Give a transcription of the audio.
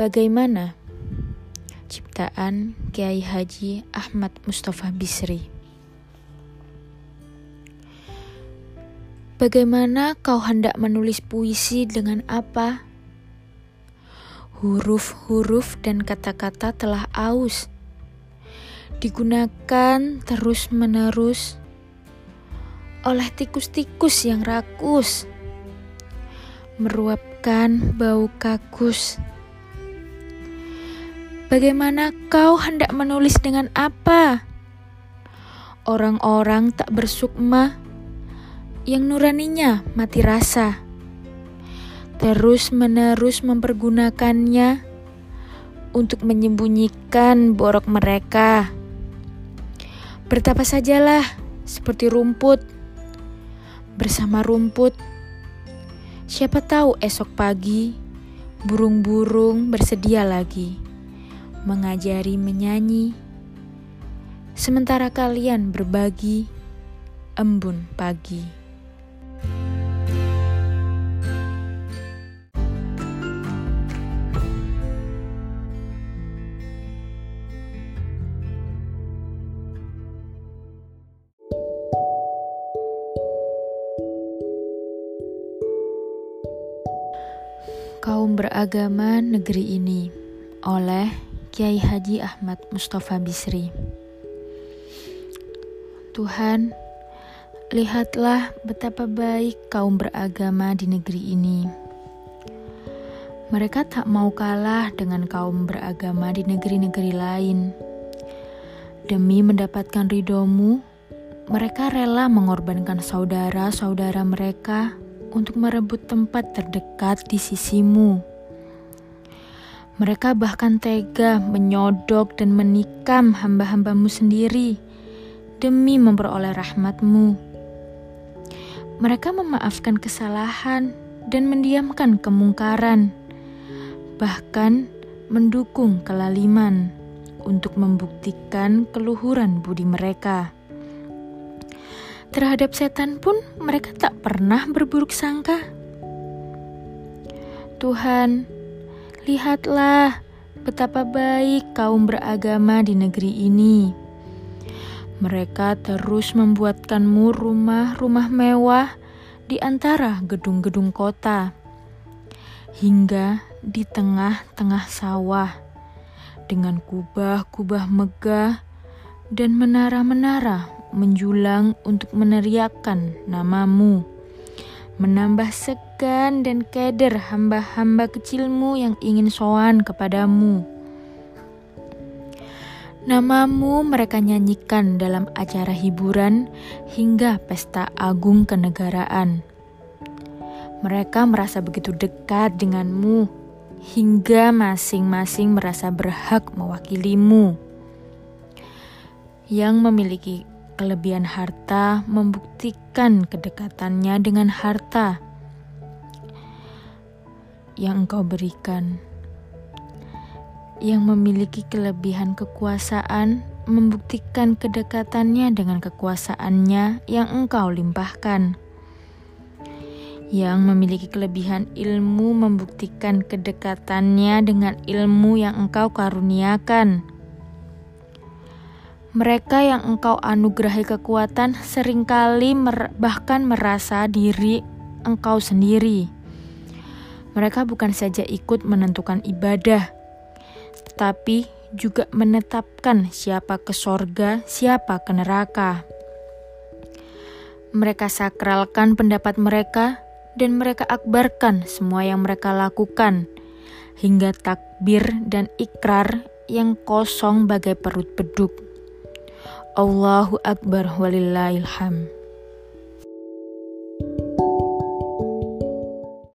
Bagaimana? Ciptaan Kiai Haji Ahmad Mustafa Bisri. Bagaimana kau hendak menulis puisi dengan apa? Huruf-huruf dan kata-kata telah aus. Digunakan terus-menerus oleh tikus-tikus yang rakus. Meruapkan bau kakus. Bagaimana kau hendak menulis dengan apa? Orang-orang tak bersukma yang nuraninya mati rasa. Terus-menerus mempergunakannya untuk menyembunyikan borok mereka. Bertapa sajalah seperti rumput bersama rumput. Siapa tahu esok pagi burung-burung bersedia lagi mengajari menyanyi, sementara kalian berbagi embun pagi. Kaum Beragama Negeri Ini oleh Kiai Haji Ahmad Mustafa Bisri. Tuhan, lihatlah betapa baik kaum beragama di negeri ini. Mereka tak mau kalah dengan kaum beragama di negeri-negeri lain. Demi mendapatkan ridomu, mereka rela mengorbankan saudara-saudara mereka untuk merebut tempat terdekat di sisimu. Mereka bahkan tega menyodok dan menikam hamba-hambamu sendiri demi memperoleh rahmatmu. Mereka memaafkan kesalahan dan mendiamkan kemungkaran, bahkan mendukung kelaliman untuk membuktikan keluhuran budi mereka. Terhadap setan pun mereka tak pernah berburuk sangka. Tuhan, Lihatlah betapa baik kaum beragama di negeri ini. Mereka terus membuatkanmu rumah-rumah mewah di antara gedung-gedung kota, hingga di tengah-tengah sawah, dengan kubah-kubah megah dan menara-menara menjulang untuk meneriakkan namamu menambah segan dan keder hamba-hamba kecilmu yang ingin soan kepadamu. Namamu mereka nyanyikan dalam acara hiburan hingga pesta agung kenegaraan. Mereka merasa begitu dekat denganmu hingga masing-masing merasa berhak mewakilimu. Yang memiliki kelebihan harta membuktikan kedekatannya dengan harta yang engkau berikan. Yang memiliki kelebihan kekuasaan membuktikan kedekatannya dengan kekuasaannya yang engkau limpahkan. Yang memiliki kelebihan ilmu membuktikan kedekatannya dengan ilmu yang engkau karuniakan mereka yang engkau anugerahi kekuatan sering kali mer bahkan merasa diri engkau sendiri. Mereka bukan saja ikut menentukan ibadah, tetapi juga menetapkan siapa ke sorga, siapa ke neraka. Mereka sakralkan pendapat mereka dan mereka akbarkan semua yang mereka lakukan, hingga takbir dan ikrar yang kosong bagai perut beduk. Allahu Akbar walillahilham.